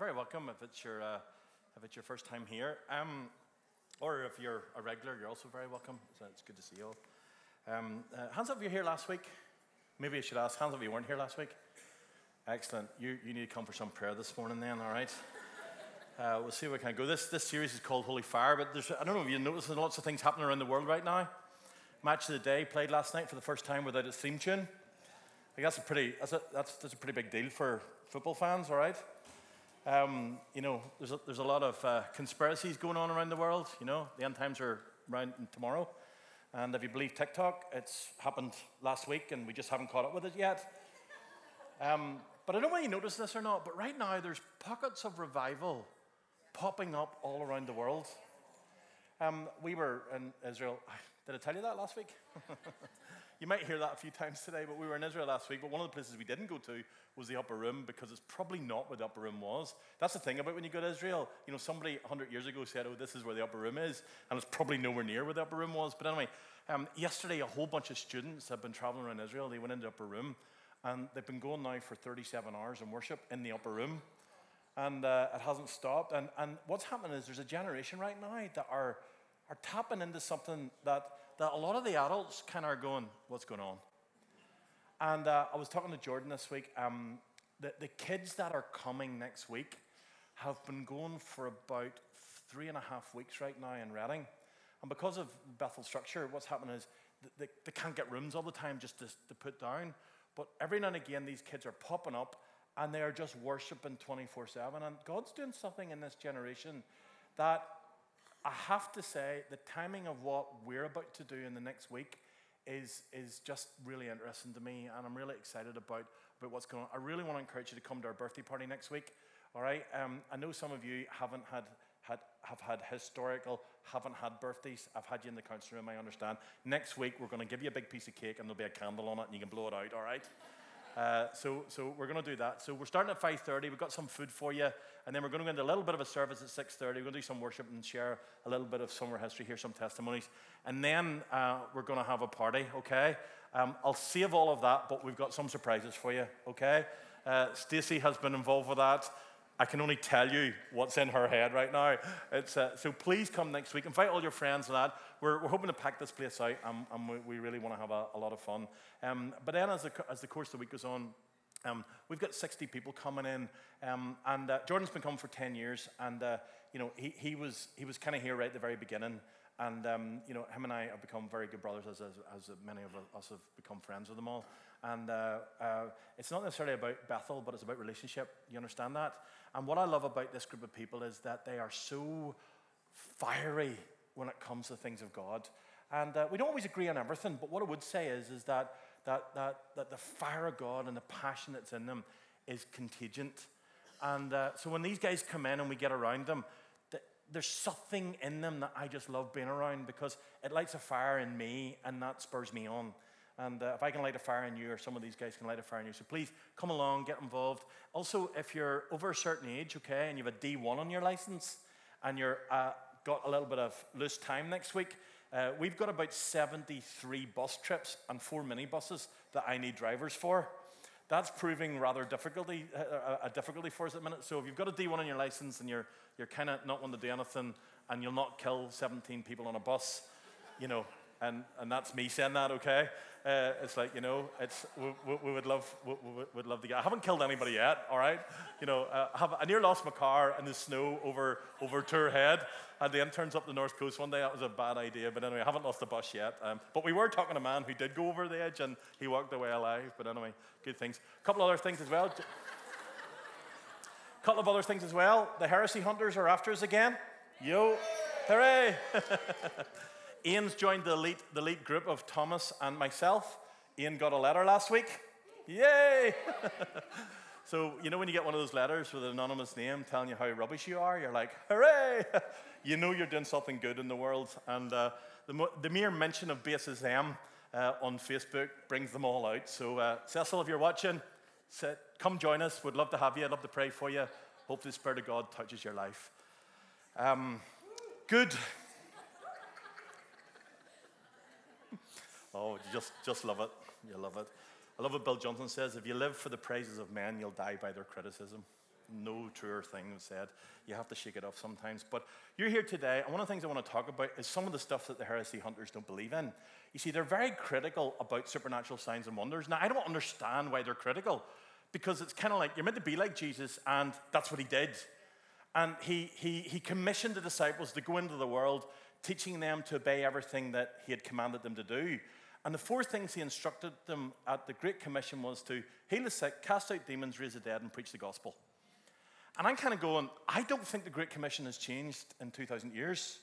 very welcome if it's your, uh, if it's your first time here. Um, or if you're a regular, you're also very welcome. So it's good to see you all. Um, uh, hands up if you're here last week. Maybe I should ask, hands up if you weren't here last week. Excellent. You, you need to come for some prayer this morning then, all right? Uh, we'll see where we can go. This, this series is called Holy Fire, but there's, I don't know if you noticed, there's lots of things happening around the world right now. Match of the Day played last night for the first time without its theme tune. I guess that's a pretty, that's a, that's, that's a pretty big deal for football fans, all right? Um, you know, there's a, there's a lot of uh, conspiracies going on around the world. You know, the end times are around tomorrow. And if you believe TikTok, it's happened last week and we just haven't caught up with it yet. Um, but I don't know whether you notice this or not, but right now there's pockets of revival popping up all around the world. Um, we were in Israel. Did I tell you that last week? you might hear that a few times today, but we were in Israel last week. But one of the places we didn't go to was the upper room because it's probably not where the upper room was. That's the thing about when you go to Israel. You know, somebody 100 years ago said, oh, this is where the upper room is. And it's probably nowhere near where the upper room was. But anyway, um, yesterday, a whole bunch of students have been traveling around Israel. They went into the upper room. And they've been going now for 37 hours in worship in the upper room. And uh, it hasn't stopped. And, and what's happening is there's a generation right now that are, are tapping into something that, that a lot of the adults kind of are going, what's going on? And uh, I was talking to Jordan this week. Um, the, the kids that are coming next week have been going for about three and a half weeks right now in Reading. And because of Bethel structure, what's happening is they, they can't get rooms all the time just to, to put down. But every now and again, these kids are popping up and they are just worshiping 24 7. And God's doing something in this generation that I have to say, the timing of what we're about to do in the next week is, is just really interesting to me. And I'm really excited about, about what's going on. I really want to encourage you to come to our birthday party next week. All right? Um, I know some of you haven't had, had, have had historical, haven't had birthdays. I've had you in the council room, I understand. Next week, we're going to give you a big piece of cake and there'll be a candle on it and you can blow it out, all right? Uh, so, so we're going to do that. So we're starting at 5.30. We've got some food for you. And then we're going to go into a little bit of a service at 6.30. We're going to do some worship and share a little bit of summer history, hear some testimonies. And then uh, we're going to have a party, okay? Um, I'll save all of that, but we've got some surprises for you, okay? Uh, Stacey has been involved with that. I can only tell you what's in her head right now. Uh, so please come next week. Invite all your friends and that. We're, we're hoping to pack this place out, and, and we, we, really want to have a, a, lot of fun. Um, but then, as the, as the course of the week goes on, um, we've got 60 people coming in, um, and uh, Jordan's been coming for 10 years, and uh, you know he, he was he was kind of here right at the very beginning, and um, you know him and I have become very good brothers, as, as, as many of us have become friends with them all. And uh, uh, it's not necessarily about Bethel, but it's about relationship. You understand that? And what I love about this group of people is that they are so fiery when it comes to things of God. And uh, we don't always agree on everything, but what I would say is, is that, that, that, that the fire of God and the passion that's in them is contingent. And uh, so when these guys come in and we get around them, there's something in them that I just love being around because it lights a fire in me and that spurs me on. And uh, if I can light a fire in you, or some of these guys can light a fire in you, so please come along, get involved. Also, if you're over a certain age, okay, and you have a D1 on your license, and you're uh, got a little bit of loose time next week, uh, we've got about 73 bus trips and four minibuses that I need drivers for. That's proving rather difficulty, uh, uh, a difficulty for us at the minute. So if you've got a D1 on your license and you're, you're kind of not wanting to do anything and you'll not kill 17 people on a bus, you know, and, and that's me saying that, okay? Uh, it's like, you know, it's, we, we would love, we, we would love to get, I haven't killed anybody yet, all right? You know, uh, I, have, I near lost my car in the snow over, over Torr Head. Had the interns up the north coast one day. That was a bad idea, but anyway, I haven't lost the bus yet. Um, but we were talking to a man who did go over the edge and he walked away alive. But anyway, good things. A couple other things as well. A couple of other things as well. The heresy hunters are after us again. Yo, hooray! Ian's joined the elite, the elite group of Thomas and myself. Ian got a letter last week. Yay! so, you know, when you get one of those letters with an anonymous name telling you how rubbish you are, you're like, hooray! you know you're doing something good in the world. And uh, the, the, mere mention of BSSM uh, on Facebook brings them all out. So, uh, Cecil, if you're watching, sit, come join us. We'd love to have you. I'd love to pray for you. Hope the Spirit of God touches your life. Um, good. Oh, just, just love it. You love it. I love what Bill Johnson says if you live for the praises of men, you'll die by their criticism. no truer thing was said. You have to shake it off sometimes. But you're here today, and one of the things I want to talk about is some of the stuff that the heresy hunters don't believe in. You see, they're very critical about supernatural signs and wonders. Now, I don't understand why they're critical, because it's kind of like you're meant to be like Jesus, and that's what he did. And he, he, he commissioned the disciples to go into the world, teaching them to obey everything that he had commanded them to do. And the four things he instructed them at the Great Commission was to heal the sick, cast out demons, raise the dead, and preach the gospel. And I'm kind of going, I don't think the Great Commission has changed in 2,000 years.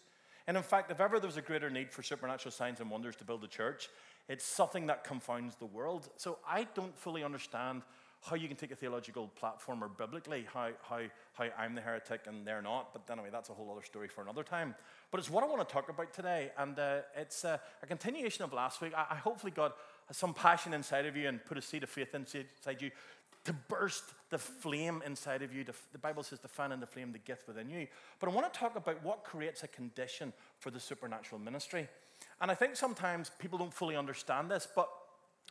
And in fact, if ever there was a greater need for supernatural signs and wonders to build a church, it's something that confounds the world. So I don't fully understand how you can take a theological platform or biblically how, how, how I'm the heretic and they're not. But anyway, that's a whole other story for another time. But it's what I want to talk about today. And uh, it's uh, a continuation of last week. I, I hopefully got some passion inside of you and put a seed of faith inside you to burst the flame inside of you. The Bible says to fan in the flame the gift within you. But I want to talk about what creates a condition for the supernatural ministry. And I think sometimes people don't fully understand this, but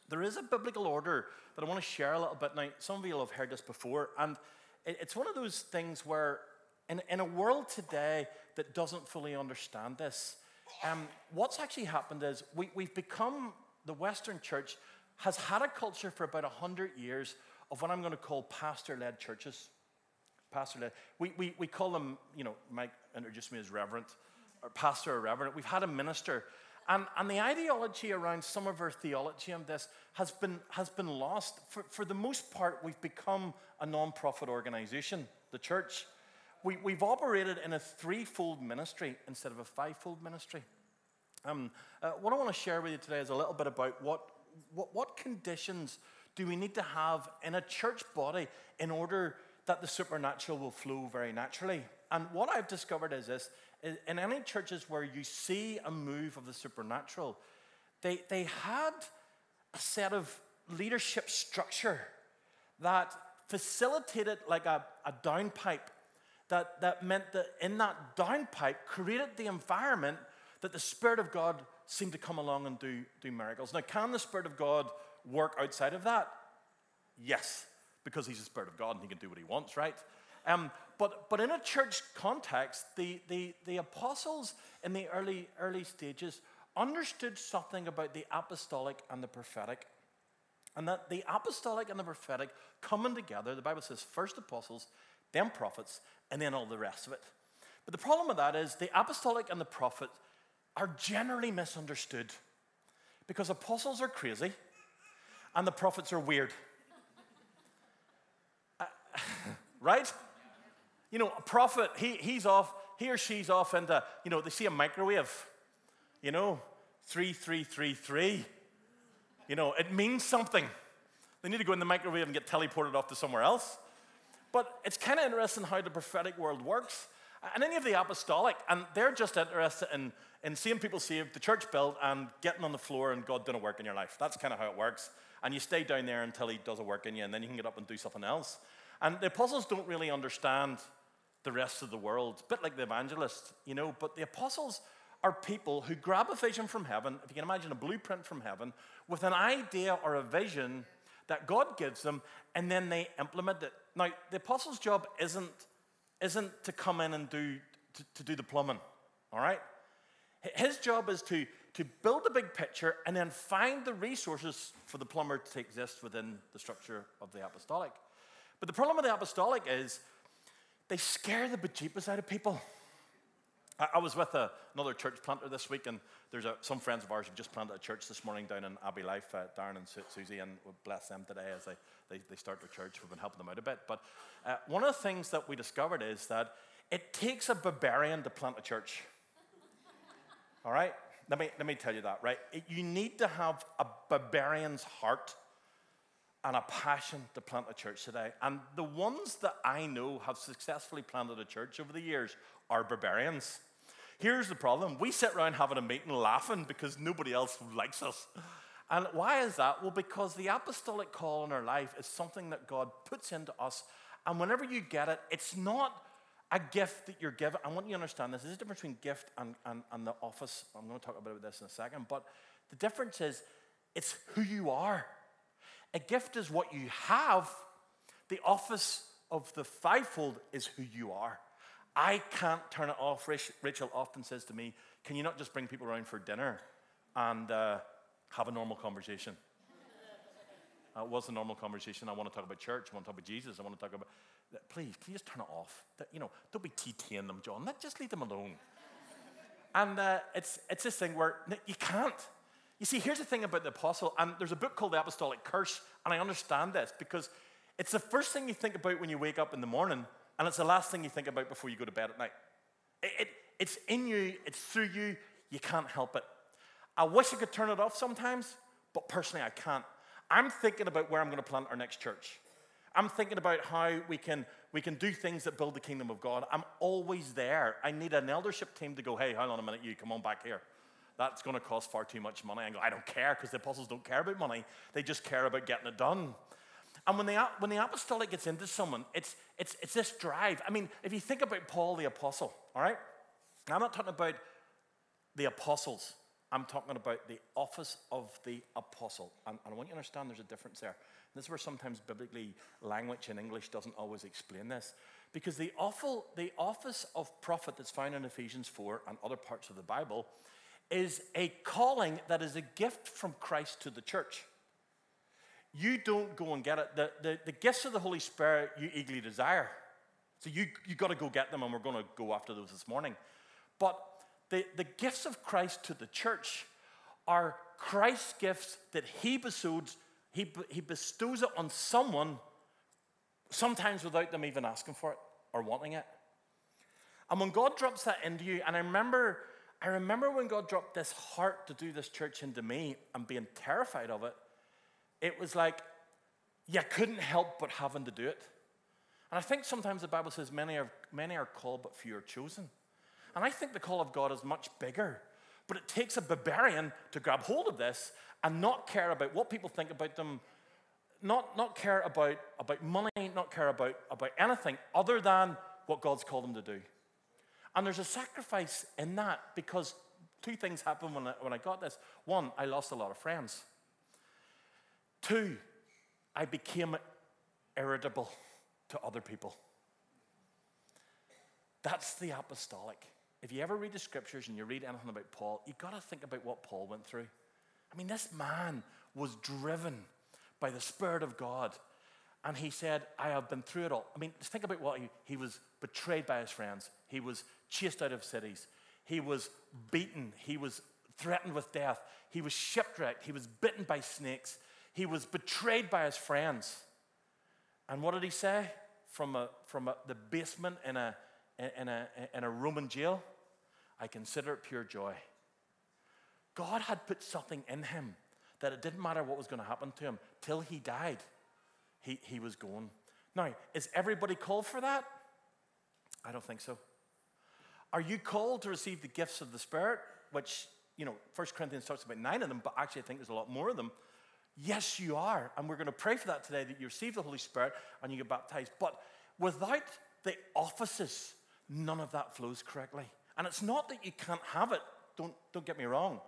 there is a biblical order that I want to share a little bit. Now, some of you have heard this before, and it's one of those things where, in, in a world today that doesn't fully understand this, um, what's actually happened is we, we've become, the Western church has had a culture for about 100 years of what I'm going to call pastor led churches. Pastor led. We, we, we call them, you know, Mike introduced me as reverend, or pastor or reverend. We've had a minister. And, and the ideology around some of our theology on this has been, has been lost. For, for the most part, we've become a non profit organization, the church. We, we've operated in a threefold ministry instead of a fivefold ministry. Um, uh, what I want to share with you today is a little bit about what, what, what conditions do we need to have in a church body in order that the supernatural will flow very naturally? And what I've discovered is this in any churches where you see a move of the supernatural, they, they had a set of leadership structure that facilitated like a, a downpipe that, that meant that in that downpipe created the environment that the Spirit of God seemed to come along and do, do miracles. Now, can the Spirit of God work outside of that? Yes, because He's the Spirit of God and He can do what He wants, right? Um, but, but in a church context, the, the, the apostles in the early, early stages understood something about the apostolic and the prophetic. And that the apostolic and the prophetic coming together, the Bible says first apostles, then prophets, and then all the rest of it. But the problem with that is the apostolic and the prophet are generally misunderstood because apostles are crazy and the prophets are weird. Uh, right? You know, a prophet, he, he's off, he or she's off into, you know, they see a microwave, you know, 3333. You know, it means something. They need to go in the microwave and get teleported off to somewhere else. But it's kind of interesting how the prophetic world works. And any of the apostolic, and they're just interested in, in seeing people saved, the church built, and getting on the floor and God doing a work in your life. That's kind of how it works. And you stay down there until He does a work in you, and then you can get up and do something else. And the apostles don't really understand the rest of the world, a bit like the evangelists, you know, but the apostles are people who grab a vision from heaven, if you can imagine a blueprint from heaven, with an idea or a vision that God gives them, and then they implement it. Now, the apostles' job isn't, isn't to come in and do, to, to do the plumbing, all right? His job is to, to build a big picture and then find the resources for the plumber to exist within the structure of the apostolic. But the problem with the apostolic is they scare the bejeepers out of people. I, I was with a, another church planter this week, and there's a, some friends of ours who just planted a church this morning down in Abbey Life, uh, Darren and Su- Susie, and we bless them today as they, they, they, start their church. We've been helping them out a bit. But uh, one of the things that we discovered is that it takes a barbarian to plant a church. All right? Let me, let me tell you that, right? It, you need to have a barbarian's heart and a passion to plant a church today. And the ones that I know have successfully planted a church over the years are barbarians. Here's the problem we sit around having a meeting laughing because nobody else likes us. And why is that? Well, because the apostolic call in our life is something that God puts into us. And whenever you get it, it's not a gift that you're given. I want you to understand this. There's a difference between gift and, and, and the office. I'm going to talk about this in a second. But the difference is it's who you are. A gift is what you have, the office of the fivefold is who you are. I can't turn it off. Rachel often says to me, Can you not just bring people around for dinner and uh, have a normal conversation? Uh, it was a normal conversation. I want to talk about church. I want to talk about Jesus. I want to talk about. Please, can you just turn it off? That, you know, don't be TTing them, John. Just leave them alone. and uh, it's, it's this thing where you can't. You see, here's the thing about the apostle, and there's a book called The Apostolic Curse, and I understand this because it's the first thing you think about when you wake up in the morning, and it's the last thing you think about before you go to bed at night. It, it, it's in you, it's through you, you can't help it. I wish I could turn it off sometimes, but personally I can't. I'm thinking about where I'm going to plant our next church. I'm thinking about how we can, we can do things that build the kingdom of God. I'm always there. I need an eldership team to go, hey, hold on a minute, you come on back here. That's going to cost far too much money. I go, I don't care because the apostles don't care about money. They just care about getting it done. And when the, when the apostolic gets into someone, it's, it's, it's this drive. I mean, if you think about Paul the apostle, all right? I'm not talking about the apostles. I'm talking about the office of the apostle. And, and I want you to understand there's a difference there. And this is where sometimes biblically language in English doesn't always explain this. Because the, awful, the office of prophet that's found in Ephesians 4 and other parts of the Bible is a calling that is a gift from Christ to the church. You don't go and get it. The, the, the gifts of the Holy Spirit you eagerly desire. So you, you got to go get them, and we're going to go after those this morning. But the, the gifts of Christ to the church are Christ's gifts that he bestows, he, he bestows it on someone, sometimes without them even asking for it or wanting it. And when God drops that into you, and I remember, I remember when God dropped this heart to do this church into me and being terrified of it, it was like you couldn't help but having to do it. And I think sometimes the Bible says many are, many are called, but few are chosen. And I think the call of God is much bigger. But it takes a barbarian to grab hold of this and not care about what people think about them, not, not care about, about money, not care about, about anything other than what God's called them to do. And there's a sacrifice in that because two things happened when I, when I got this. One, I lost a lot of friends. Two, I became irritable to other people. That's the apostolic if you ever read the scriptures and you read anything about Paul, you've got to think about what Paul went through. I mean, this man was driven by the Spirit of God. And he said, I have been through it all. I mean, just think about what he, he was betrayed by his friends. He was chased out of cities. He was beaten. He was threatened with death. He was shipwrecked. He was bitten by snakes. He was betrayed by his friends. And what did he say? From, a, from a, the basement in a, in a, in a Roman jail, I consider it pure joy. God had put something in him that it didn't matter what was going to happen to him till he died. He, he was going. Now, is everybody called for that? I don't think so. Are you called to receive the gifts of the Spirit, which, you know, First Corinthians talks about nine of them, but actually I think there's a lot more of them. Yes, you are. And we're going to pray for that today that you receive the Holy Spirit and you get baptized. But without the offices none of that flows correctly. And it's not that you can't have it, don't, don't get me wrong.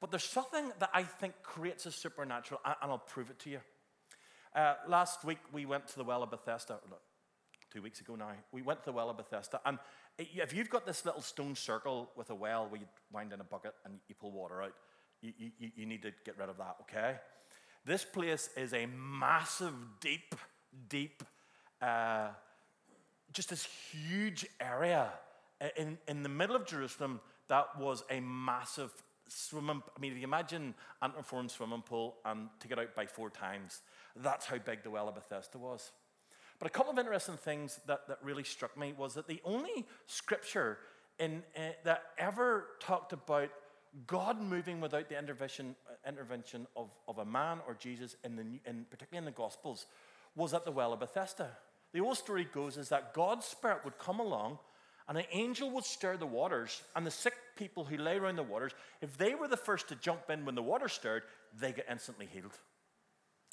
But there's something that I think creates a supernatural, and I'll prove it to you. Uh, last week, we went to the Well of Bethesda. Two weeks ago now, we went to the Well of Bethesda. And if you've got this little stone circle with a well where you wind in a bucket and you pull water out, you, you, you need to get rid of that, okay? This place is a massive, deep, deep uh, just this huge area in, in the middle of Jerusalem that was a massive swimming. I mean, if you imagine an informed swimming pool and take it out by four times, that's how big the well of Bethesda was. But a couple of interesting things that, that really struck me was that the only scripture in, uh, that ever talked about God moving without the intervention, intervention of, of a man or Jesus, in the, in, particularly in the Gospels, was at the well of Bethesda. The old story goes is that God's Spirit would come along and an angel would stir the waters, and the sick people who lay around the waters, if they were the first to jump in when the water stirred, they get instantly healed.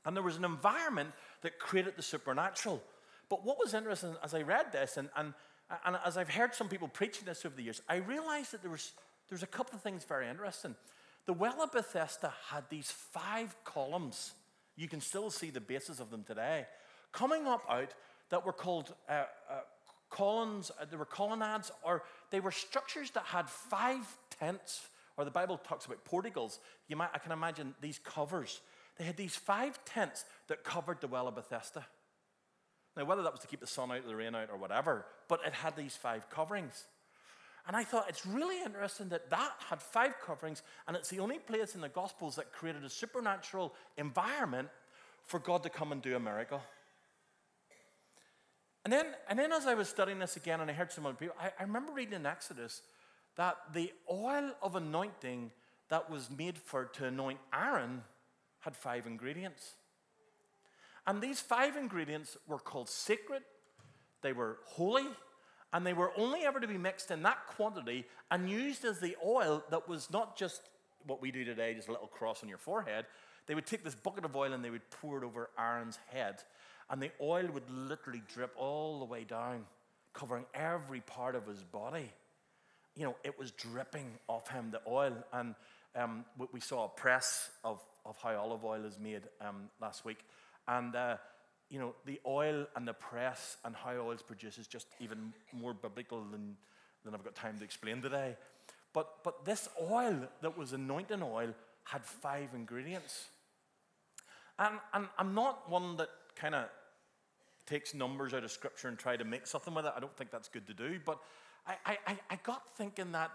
And there was an environment that created the supernatural. But what was interesting as I read this, and, and, and as I've heard some people preaching this over the years, I realized that there was, there was a couple of things very interesting. The Well of Bethesda had these five columns. You can still see the bases of them today. Coming up out that were called uh, uh, columns, uh, they were colonnades, or they were structures that had five tents, or the Bible talks about porticles. You might, I can imagine these covers. They had these five tents that covered the well of Bethesda. Now, whether that was to keep the sun out, the rain out, or whatever, but it had these five coverings. And I thought it's really interesting that that had five coverings, and it's the only place in the Gospels that created a supernatural environment for God to come and do a miracle. And then, and then as I was studying this again, and I heard some other people, I, I remember reading in Exodus that the oil of anointing that was made for to anoint Aaron had five ingredients. And these five ingredients were called sacred, they were holy, and they were only ever to be mixed in that quantity and used as the oil that was not just what we do today, just a little cross on your forehead. They would take this bucket of oil and they would pour it over Aaron's head and the oil would literally drip all the way down, covering every part of his body. You know, it was dripping off him, the oil. And um, we saw a press of, of how olive oil is made um, last week. And, uh, you know, the oil and the press and how oil is produced is just even more biblical than, than I've got time to explain today. But, but this oil that was anointing oil had five ingredients. And, and I'm not one that kind of takes numbers out of scripture and try to make something with it. I don't think that's good to do. But I, I, I got thinking that,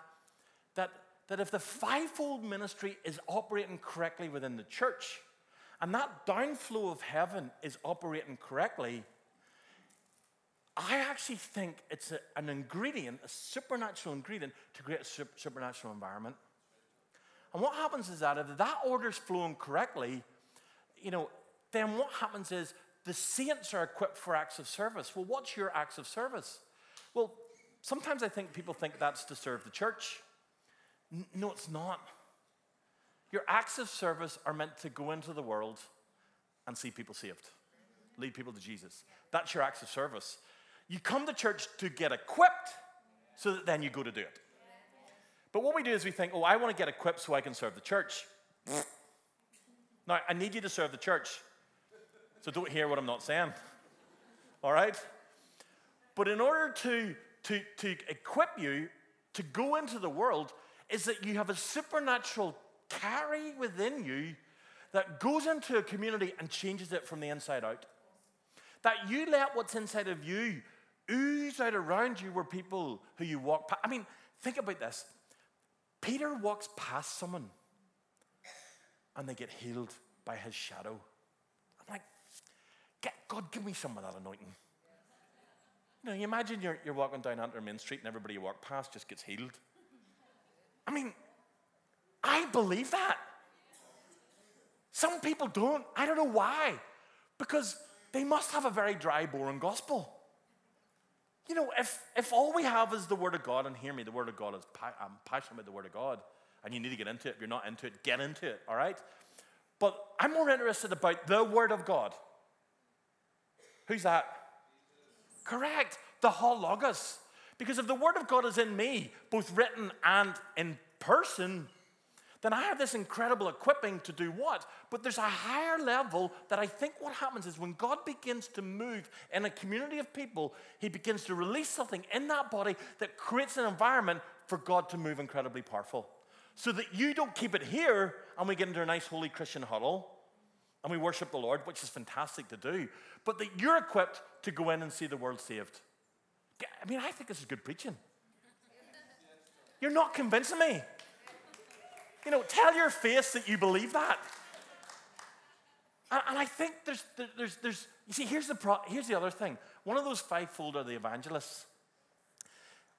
that, that if the fivefold ministry is operating correctly within the church, and that downflow of heaven is operating correctly, I actually think it's a, an ingredient, a supernatural ingredient to create a super, supernatural environment. And what happens is that if that order's flowing correctly, you know, then what happens is the saints are equipped for acts of service. Well, what's your acts of service? Well, sometimes I think people think that's to serve the church. N- no, it's not. Your acts of service are meant to go into the world and see people saved, lead people to Jesus. That's your acts of service. You come to church to get equipped so that then you go to do it. But what we do is we think, oh, I want to get equipped so I can serve the church. Now, I need you to serve the church. So don't hear what I'm not saying. All right? But in order to, to, to equip you to go into the world, is that you have a supernatural carry within you that goes into a community and changes it from the inside out. That you let what's inside of you ooze out around you where people who you walk past. I mean, think about this. Peter walks past someone and they get healed by his shadow. I'm like, get, God, give me some of that anointing. You know, you imagine you're, you're walking down Antrim Main Street and everybody you walk past just gets healed. I mean, I believe that. Some people don't. I don't know why. Because they must have a very dry, boring gospel. You know, if, if all we have is the Word of God, and hear me, the Word of God is, I'm passionate about the Word of God, and you need to get into it. If you're not into it, get into it, all right? But I'm more interested about the Word of God. Who's that? Correct. The whole logos. Because if the Word of God is in me, both written and in person, then I have this incredible equipping to do what? But there's a higher level that I think what happens is when God begins to move in a community of people, He begins to release something in that body that creates an environment for God to move incredibly powerful. So that you don't keep it here and we get into a nice holy Christian huddle and we worship the Lord, which is fantastic to do, but that you're equipped to go in and see the world saved. I mean, I think this is good preaching. You're not convincing me. You know, tell your face that you believe that. And, I think there's, there's, there's, you see, here's the, pro, here's the other thing. One of those fivefold are the evangelists.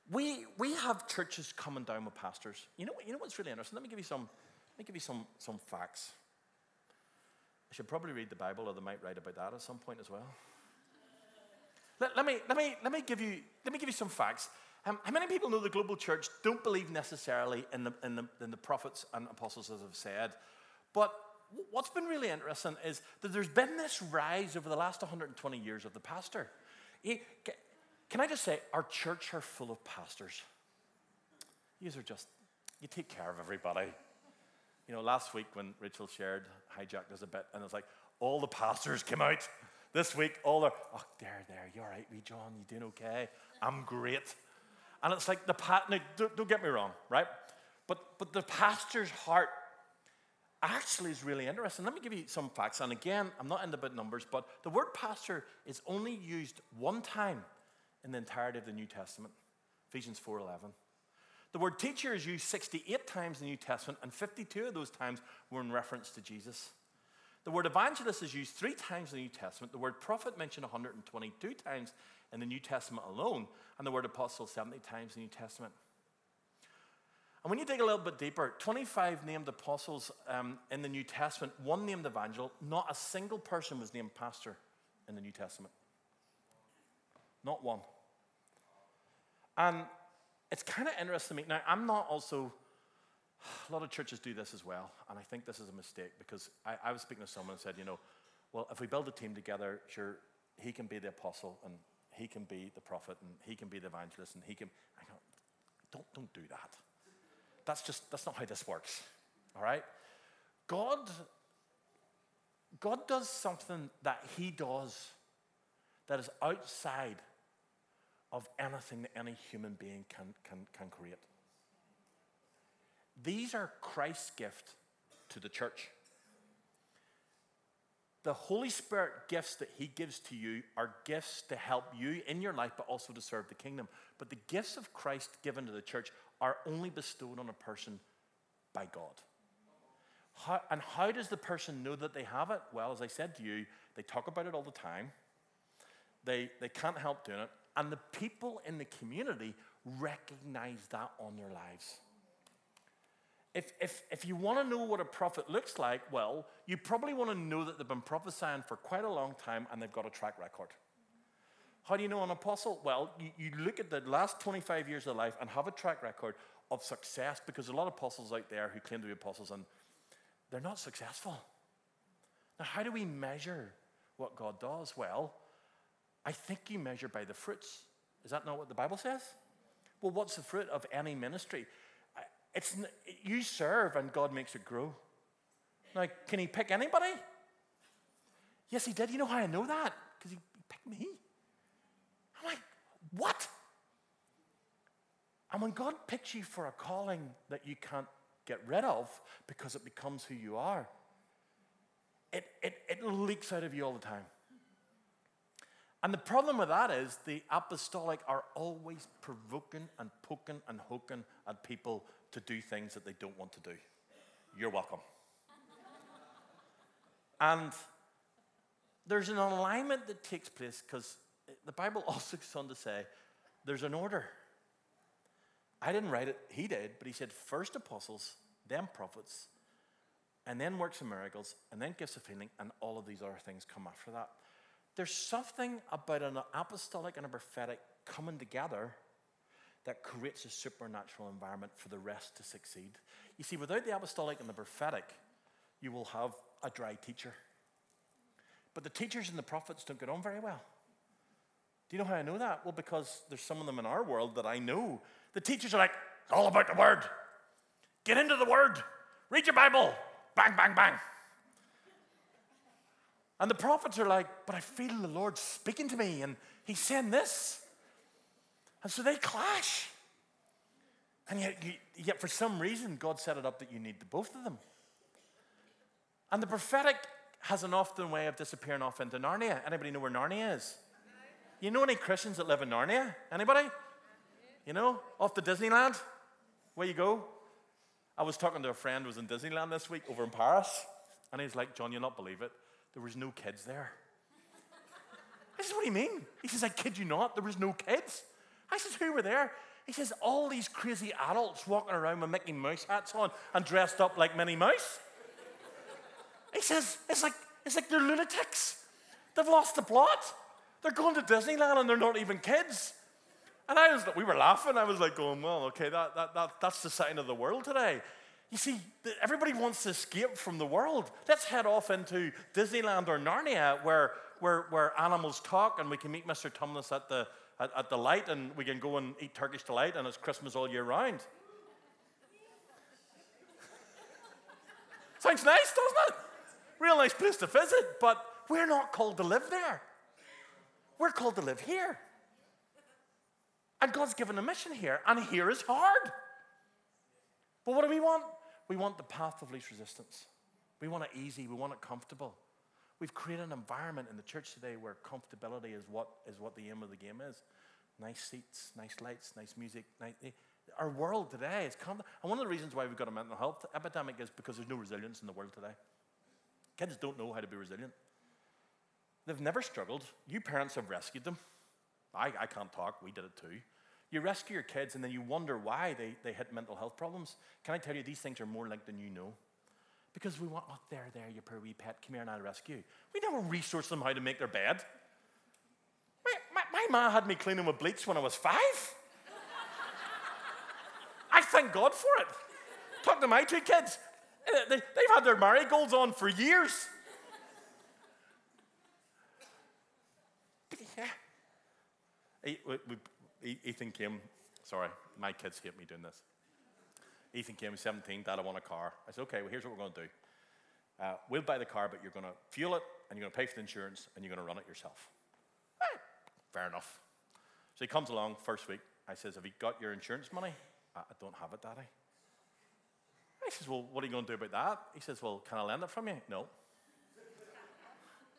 We, we have churches coming down with pastors. You know, what, you know what's really interesting? Let me give you some, let me give you some, some facts. I should probably read the Bible, or they might write about that at some point as well. let, let, me, let, me, let, me give you, let me give you some facts. Um, how many people know the global church don't believe necessarily in the, in, the, in the prophets and apostles, as I've said? But what's been really interesting is that there's been this rise over the last 120 years of the pastor. Can I just say, our church are full of pastors. You are just, you take care of everybody. You know, last week when Rachel shared hijacked us a bit, and it's like all the pastors came out. This week, all are, oh, there, there, you're right, wee John, you doing okay? I'm great. And it's like the pat. Now, don't, don't get me wrong, right? But but the pastor's heart actually is really interesting. Let me give you some facts. And again, I'm not into bit numbers, but the word pastor is only used one time in the entirety of the New Testament. Ephesians 4:11. The word teacher is used 68 times in the New Testament, and 52 of those times were in reference to Jesus. The word evangelist is used three times in the New Testament. The word prophet mentioned 122 times in the New Testament alone, and the word apostle 70 times in the New Testament. And when you dig a little bit deeper, 25 named apostles um, in the New Testament, one named evangel, not a single person was named pastor in the New Testament. Not one. And it's kind of interesting to me. Now, I'm not also, a lot of churches do this as well, and I think this is a mistake because I, I was speaking to someone and said, you know, well, if we build a team together, sure, he can be the apostle and he can be the prophet and he can be the evangelist and he can. I go, don't, don't do that. That's just, that's not how this works, all right? God, God does something that he does that is outside of anything that any human being can, can, can create. These are Christ's gift to the church. The Holy Spirit gifts that He gives to you are gifts to help you in your life, but also to serve the kingdom. But the gifts of Christ given to the church are only bestowed on a person by God. How, and how does the person know that they have it? Well, as I said to you, they talk about it all the time. They, they can't help doing it. And the people in the community recognize that on their lives. If, if, if you want to know what a prophet looks like, well, you probably want to know that they've been prophesying for quite a long time and they've got a track record. How do you know an apostle? Well, you, you look at the last 25 years of life and have a track record of success because a lot of apostles out there who claim to be apostles and they're not successful. Now, how do we measure what God does? Well, I think you measure by the fruits. Is that not what the Bible says? Well, what's the fruit of any ministry? It's, you serve and God makes it grow. Now, can He pick anybody? Yes, He did. You know how I know that? Because he, picked me. I'm like, what? And when God picks you for a calling that you can't get rid of because it becomes who you are, it, it, it leaks out of you all the time. And the problem with that is the apostolic are always provoking and poking and hoking at people to do things that they don't want to do. You're welcome. and there's an alignment that takes place because the Bible also goes on to say there's an order. I didn't write it, he did, but he said first apostles, then prophets, and then works of miracles, and then gifts of healing, and all of these other things come after that. There's something about an apostolic and a prophetic coming together that creates a supernatural environment for the rest to succeed. You see, without the apostolic and the prophetic, you will have a dry teacher. But the teachers and the prophets don't get on very well. Do you know how I know that? Well, because there's some of them in our world that I know. The teachers are like, it's all about the word. Get into the word. Read your Bible. Bang, bang, bang. And the prophets are like, but I feel the Lord speaking to me and he's saying this. And so they clash. And yet, yet, for some reason, God set it up that you need the both of them. And the prophetic has an often way of disappearing off into Narnia. Anybody know where Narnia is? You know any Christians that live in Narnia? Anybody? You know, off to Disneyland? Where you go? I was talking to a friend who was in Disneyland this week over in Paris, and he's like, John, you'll not believe it. There was no kids there. I said, What do you mean? He says, I kid you not, there was no kids. I says, Who were there? He says, All these crazy adults walking around with Mickey Mouse hats on and dressed up like Minnie Mouse. He says, It's like, it's like they're lunatics. They've lost the plot. They're going to Disneyland and they're not even kids. And I was, we were laughing. I was like, going, well, okay, that, that, that, that's the sign of the world today. You see, everybody wants to escape from the world. Let's head off into Disneyland or Narnia where, where, where animals talk and we can meet Mr. Tumnus at the, at, at the light and we can go and eat Turkish delight and it's Christmas all year round. Sounds nice, doesn't it? Real nice place to visit, but we're not called to live there. We're called to live here. And God's given a mission here, and here is hard. But what do we want? We want the path of least resistance. We want it easy, we want it comfortable. We've created an environment in the church today where comfortability is what, is what the aim of the game is. Nice seats, nice lights, nice music. Nice, eh, our world today is comfortable. And one of the reasons why we've got a mental health epidemic is because there's no resilience in the world today. Kids don't know how to be resilient. They've never struggled. You parents have rescued them. I, I can't talk, we did it too. You rescue your kids and then you wonder why they, they hit mental health problems. Can I tell you, these things are more linked than you know. Because we want, oh, there, there, you poor wee pet, come here and I'll rescue. We never resource them how to make their bed. My, my, my ma had me clean them with bleach when I was five. I thank God for it. Talk to my two kids. They, have had their marigolds on for years. But yeah. Ethan came, sorry, my kids hate me doing this. Ethan came, 17, Dad, I want a car. I said, okay, well, here's what we're going to do. Uh, we'll buy the car, but you're going to fuel it, and you're going to pay for the insurance, and you're going to run it yourself. Eh, fair enough. So he comes along first week. I says, have you got your insurance money? I, I don't have it, Daddy. I says, well, what are you going to do about that? He says, well, can I lend it from you? No.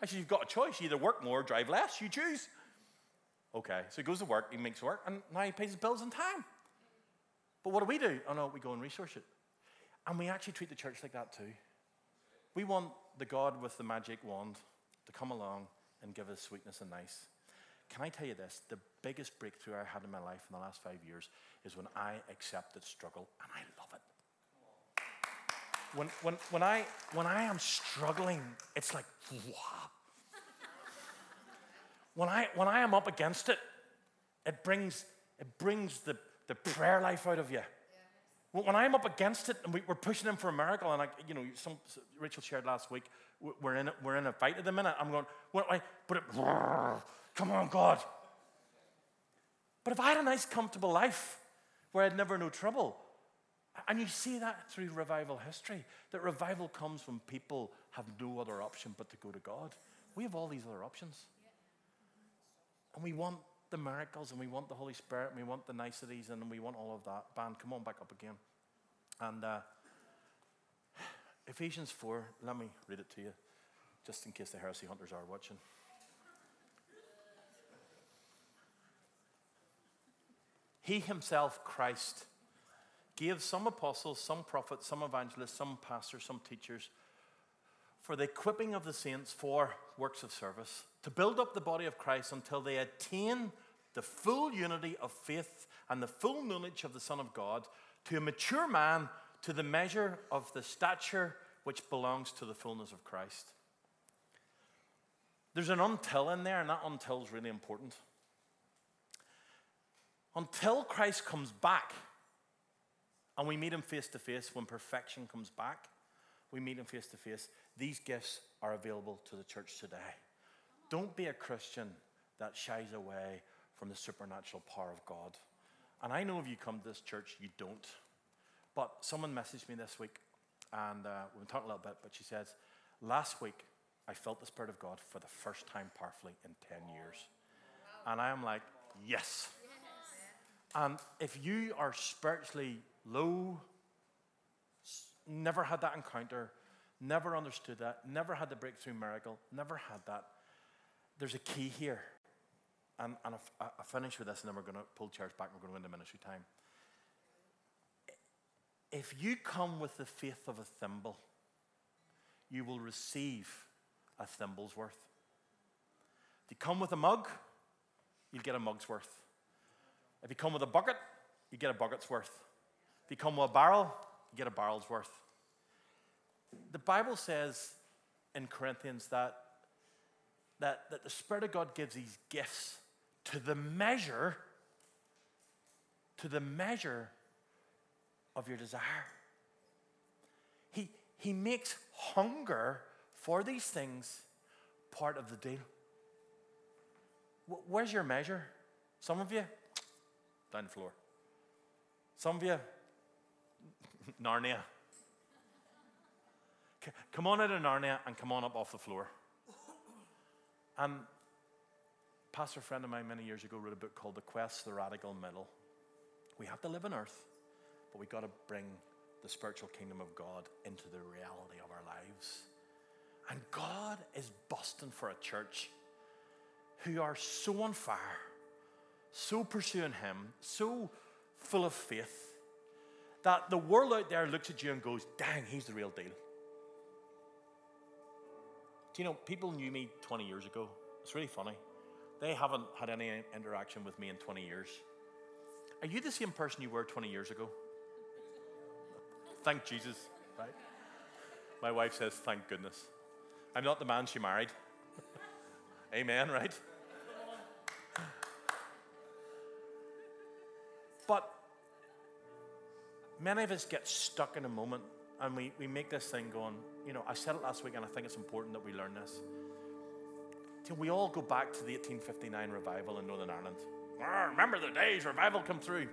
I said, you've got a choice. You either work more or drive less. You choose. Okay. So he goes to work, he makes work, and now he pays his bills on time. But what do we do? Oh no, we go and resource it. And we actually treat the church like that too. We want the God with the magic wand to come along and give us sweetness and nice. Can I tell you this? The biggest breakthrough I had in my life in the last five years is when I accepted struggle, and I love it. When, when, when, I, when I am struggling, it's like, wow. when, I, when I am up against it, it brings, it brings the, the prayer life out of you. When I'm up against it and we, are pushing him for a miracle, and I, you know, some, Rachel shared last week, we're in, we're in a fight at the minute. I'm going, what, I, but it, come on, God. But if I had a nice, comfortable life where I'd never know trouble, and you see that through revival history, that revival comes when people have no other option but to go to God. We have all these other options. And we want the miracles and we want the Holy Spirit and we want the niceties and we want all of that. Band, come on back up again. And uh, Ephesians 4, let me read it to you, just in case the heresy hunters are watching. He himself, Christ, gave some apostles, some prophets, some evangelists, some pastors, some teachers for the equipping of the saints for works of service, to build up the body of Christ until they attain the full unity of faith and the full knowledge of the Son of God, to a mature man, to the measure of the stature which belongs to the fullness of Christ. There's an until in there, and that until is really important. Until Christ comes back and we meet him face to face, when perfection comes back, we meet him face to face. These gifts are available to the church today. Don't be a Christian that shies away from the supernatural power of God. And I know if you come to this church, you don't. But someone messaged me this week, and uh, we've been talking a little bit, but she says, Last week, I felt the Spirit of God for the first time powerfully in 10 years. And I am like, Yes. And if you are spiritually low, never had that encounter, never understood that, never had the breakthrough miracle, never had that, there's a key here. And, and I, I finish with this, and then we're going to pull chairs back and we're going to go into ministry time. If you come with the faith of a thimble, you will receive a thimble's worth. If you come with a mug, you'll get a mug's worth. If you come with a bucket, you get a bucket's worth. If you come with a barrel, you get a barrel's worth. The Bible says in Corinthians that, that, that the Spirit of God gives these gifts to the measure, to the measure of your desire. He, he makes hunger for these things part of the deal. Where's your measure? Some of you, down the floor. Some of you, Narnia. Come on out of Narnia and come on up off the floor. And pastor friend of mine many years ago wrote a book called The Quest, the Radical Middle. We have to live on earth, but we've got to bring the spiritual kingdom of God into the reality of our lives. And God is busting for a church who are so on fire, so pursuing Him, so full of faith, that the world out there looks at you and goes, dang, he's the real deal. Do you know, people knew me 20 years ago. It's really funny. They haven't had any interaction with me in 20 years. Are you the same person you were 20 years ago? Thank Jesus, right? My wife says, thank goodness. I'm not the man she married. Amen, right? But many of us get stuck in a moment and we, we make this thing going, you know, I said it last week and I think it's important that we learn this. We all go back to the 1859 revival in Northern Ireland. remember the days revival come through.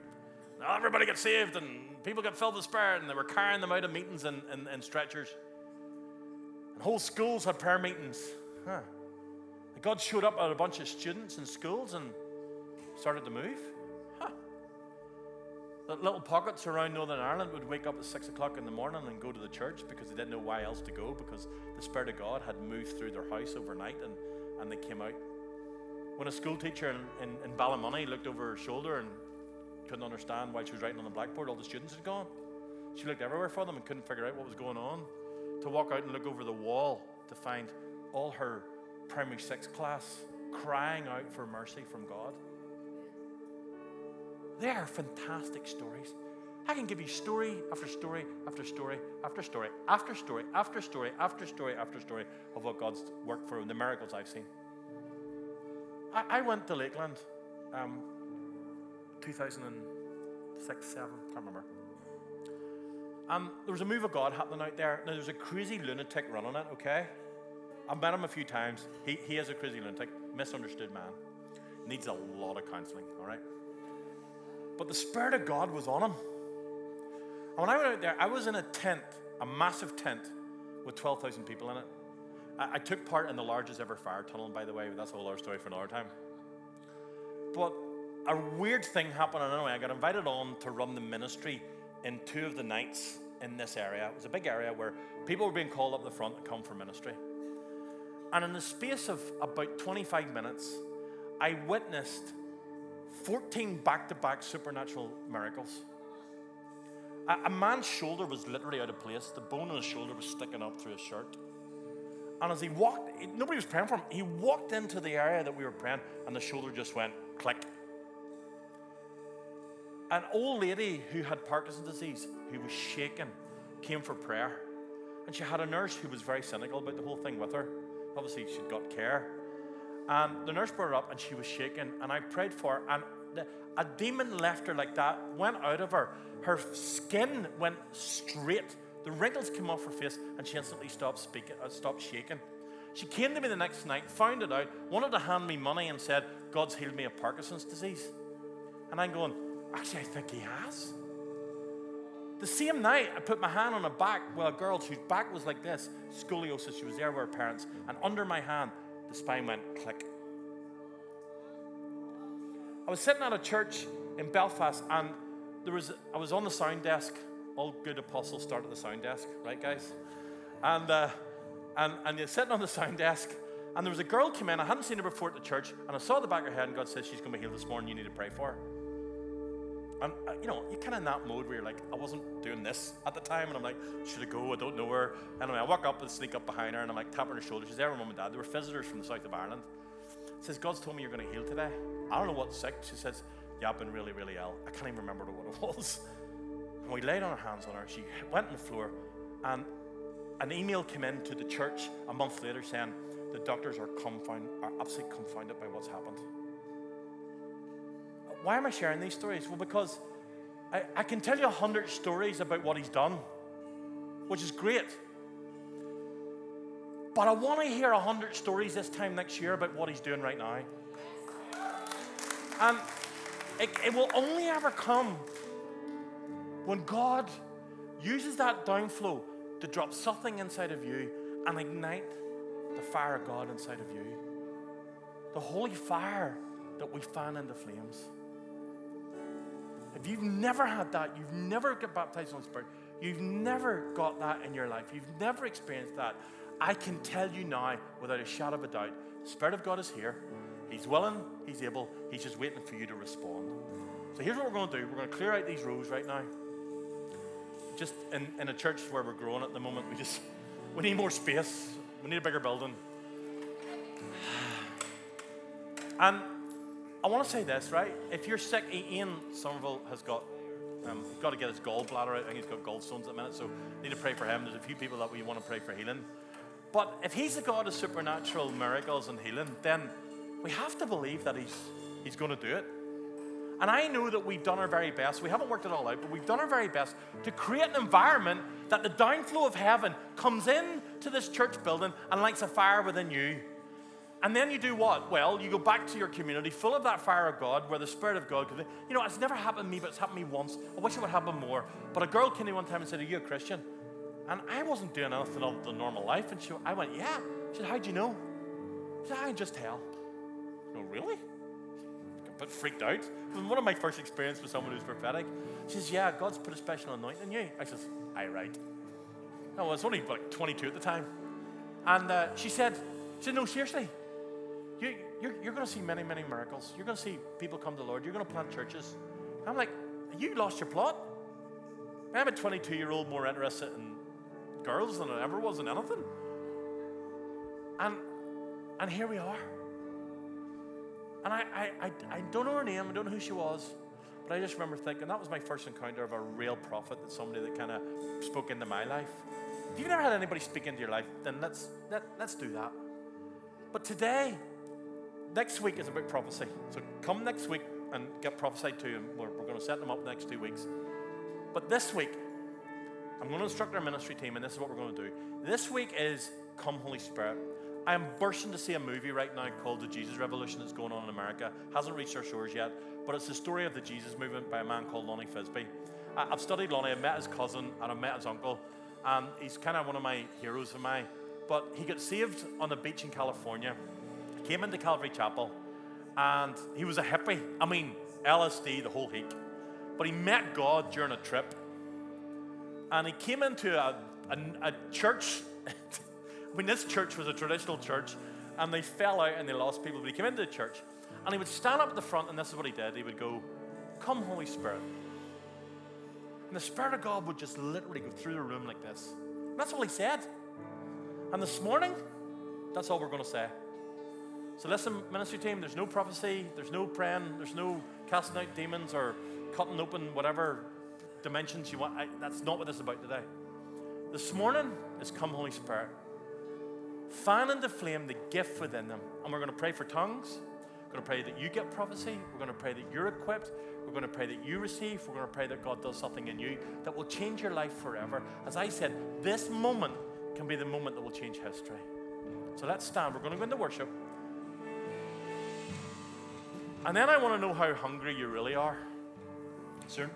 Now everybody got saved and people got filled with spirit and they were carrying them out of meetings and, and, and stretchers. And whole schools had prayer meetings. Huh. God showed up at a bunch of students in schools and started to move. Huh. Little pockets around Northern Ireland would wake up at six o'clock in the morning and go to the church because they didn't know why else to go because the Spirit of God had moved through their house overnight and, and they came out. When a school teacher in, in, in Ballymoney looked over her shoulder and couldn't understand why she was writing on the blackboard, all the students had gone. She looked everywhere for them and couldn't figure out what was going on. To walk out and look over the wall to find all her primary six class crying out for mercy from God. They are fantastic stories. I can give you story after story after story after story after story after story after story after story of what God's worked for and the miracles I've seen. I, I went to Lakeland um, 2006, 7, I can't remember. Um, there was a move of God happening out there. Now, there's a crazy lunatic running it, okay? I've met him a few times. He, he is a crazy lunatic, misunderstood man. Needs a lot of counseling, all right? But the Spirit of God was on him. And when I went out there, I was in a tent, a massive tent with 12,000 people in it. I, I took part in the largest ever fire tunnel, by the way, that's a whole other story for another time. But a weird thing happened and anyway. I got invited on to run the ministry in two of the nights in this area. It was a big area where people were being called up the front to come for ministry. And in the space of about 25 minutes, I witnessed 14 back to back supernatural miracles. A, man's shoulder was literally out of place, the bone in his shoulder was sticking up through his shirt. And as he walked, nobody was praying for him. He walked into the area that we were praying, and the shoulder just went click. An old lady who had Parkinson's disease, who was shaken, came for prayer. And she had a nurse who was very cynical about the whole thing with her. Obviously, she'd got care. And the nurse brought her up and she was shaken. And I prayed for her. And a demon left her like that, went out of her. Her skin went straight. The wrinkles came off her face and she instantly stopped speaking, uh, stopped shaking. She came to me the next night, found it out, wanted to hand me money and said, God's healed me of Parkinson's disease. And I'm going, actually, I think he has. The same night, I put my hand on a back, well, a girl whose back was like this, scoliosis. She was there with her parents. And under my hand, the spine went click. I was sitting at a church in Belfast, and there was I was on the sound desk. All good apostles start at the sound desk, right, guys? And uh, and and you're sitting on the sound desk, and there was a girl came in. I hadn't seen her before at the church, and I saw the back of her head, and God said she's going to be healed this morning. You need to pray for her. And uh, you know, you're kind of in that mode where you're like, I wasn't doing this at the time, and I'm like, should I go? I don't know her. Anyway, I walk up and sneak up behind her, and I'm like tapping her shoulder. She's there with mom and dad. They were visitors from the south of Ireland. Says, God's told me you're going to heal today. I don't know what's sick. She says, Yeah, I've been really, really ill. I can't even remember what it was. And we laid on our hands on her. She went on the floor, and an email came in to the church a month later saying the doctors are confound, are absolutely confounded by what's happened. Why am I sharing these stories? Well, because I, I can tell you a hundred stories about what he's done, which is great. But I want to hear a hundred stories this time next year about what he's doing right now. And it, it will only ever come when God uses that downflow to drop something inside of you and ignite the fire of God inside of you. the holy fire that we fan into flames. If you've never had that, you've never got baptized in the Spirit, you've never got that in your life, you've never experienced that, I can tell you now, without a shadow of a doubt, the Spirit of God is here. He's willing, He's able, He's just waiting for you to respond. So here's what we're going to do we're going to clear out these rows right now. Just in, in a church where we're growing at the moment, we just we need more space. We need a bigger building. And I want to say this, right? If you're sick, Ian Somerville has got um, got to get his gallbladder out. I think he's got gallstones at the minute, so need to pray for him. There's a few people that we want to pray for healing. But if he's a God of supernatural miracles and healing, then we have to believe that he's, he's going to do it. And I know that we've done our very best. We haven't worked it all out, but we've done our very best to create an environment that the downflow of heaven comes in to this church building and lights a fire within you. And then you do what? Well, you go back to your community full of that fire of God, where the Spirit of God in. You know, it's never happened to me, but it's happened to me once. I wish it would happen more. But a girl came to me one time and said, Are you a Christian? And I wasn't doing anything other than normal life. And she, I went, Yeah. She said, How'd you know? I said, I just tell. No, really? A bit freaked out. One of my first experiences with someone who's prophetic. She says, Yeah, God's put a special anointing in you. I says, I right. I was only like 22 at the time. And uh, she said, she said, No, seriously. You, you're, you're going to see many, many miracles. You're going to see people come to the Lord. You're going to plant churches. I'm like, you lost your plot. I'm a 22 year old more interested in girls than I ever was in anything. And, and here we are. And I, I, I, I don't know her name, I don't know who she was, but I just remember thinking that was my first encounter of a real prophet, that somebody that kind of spoke into my life. If you've never had anybody speak into your life, then let's, let, let's do that. But today, next week is about prophecy. So come next week and get prophesied to, and we're, we're going to set them up the next two weeks. But this week, I'm going to instruct our ministry team, and this is what we're going to do. This week is Come Holy Spirit. I am bursting to see a movie right now called The Jesus Revolution that's going on in America. Hasn't reached our shores yet, but it's the story of the Jesus movement by a man called Lonnie Frisbee. I've studied Lonnie, I've met his cousin, and I've met his uncle. And he's kind of one of my heroes of mine. But he got saved on the beach in California, came into Calvary Chapel, and he was a hippie. I mean, LSD, the whole heap. But he met God during a trip. And he came into a, a, a church. I mean, this church was a traditional church, and they fell out and they lost people. But he came into the church, and he would stand up at the front, and this is what he did. He would go, Come, Holy Spirit. And the Spirit of God would just literally go through the room like this. And that's all he said. And this morning, that's all we're going to say. So listen, ministry team, there's no prophecy, there's no praying, there's no casting out demons or cutting open whatever dimensions you want. I, that's not what this is about today. This morning is come Holy Spirit. Fan into flame the gift within them. And we're going to pray for tongues. We're going to pray that you get prophecy. We're going to pray that you're equipped. We're going to pray that you receive. We're going to pray that God does something in you that will change your life forever. As I said, this moment can be the moment that will change history. So let's stand. We're going to go into worship. And then I want to know how hungry you really are.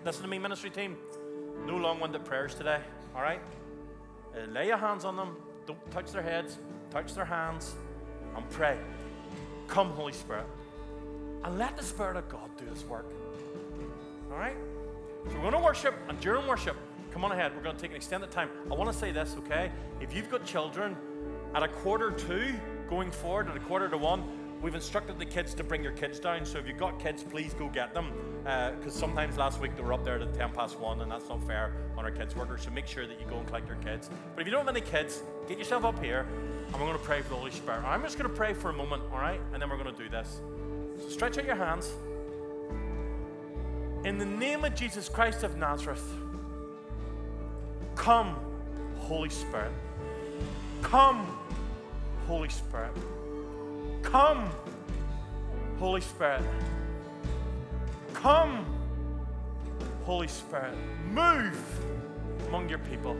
Listen to me, ministry team. No long-winded prayers today. All right. Uh, lay your hands on them. Don't touch their heads. Touch their hands, and pray. Come, Holy Spirit, and let the Spirit of God do His work. All right. So we're going to worship, and during worship, come on ahead. We're going to take an extended time. I want to say this, okay? If you've got children at a quarter to going forward, at a quarter to one, We've instructed the kids to bring your kids down, so if you've got kids, please go get them. Because uh, sometimes last week they were up there at 10 past 1, and that's not fair on our kids' workers. So make sure that you go and collect your kids. But if you don't have any kids, get yourself up here, and we're going to pray for the Holy Spirit. I'm just going to pray for a moment, all right? And then we're going to do this. So stretch out your hands. In the name of Jesus Christ of Nazareth, come, Holy Spirit. Come, Holy Spirit. Come, Holy Spirit. Come, Holy Spirit. Move among your people.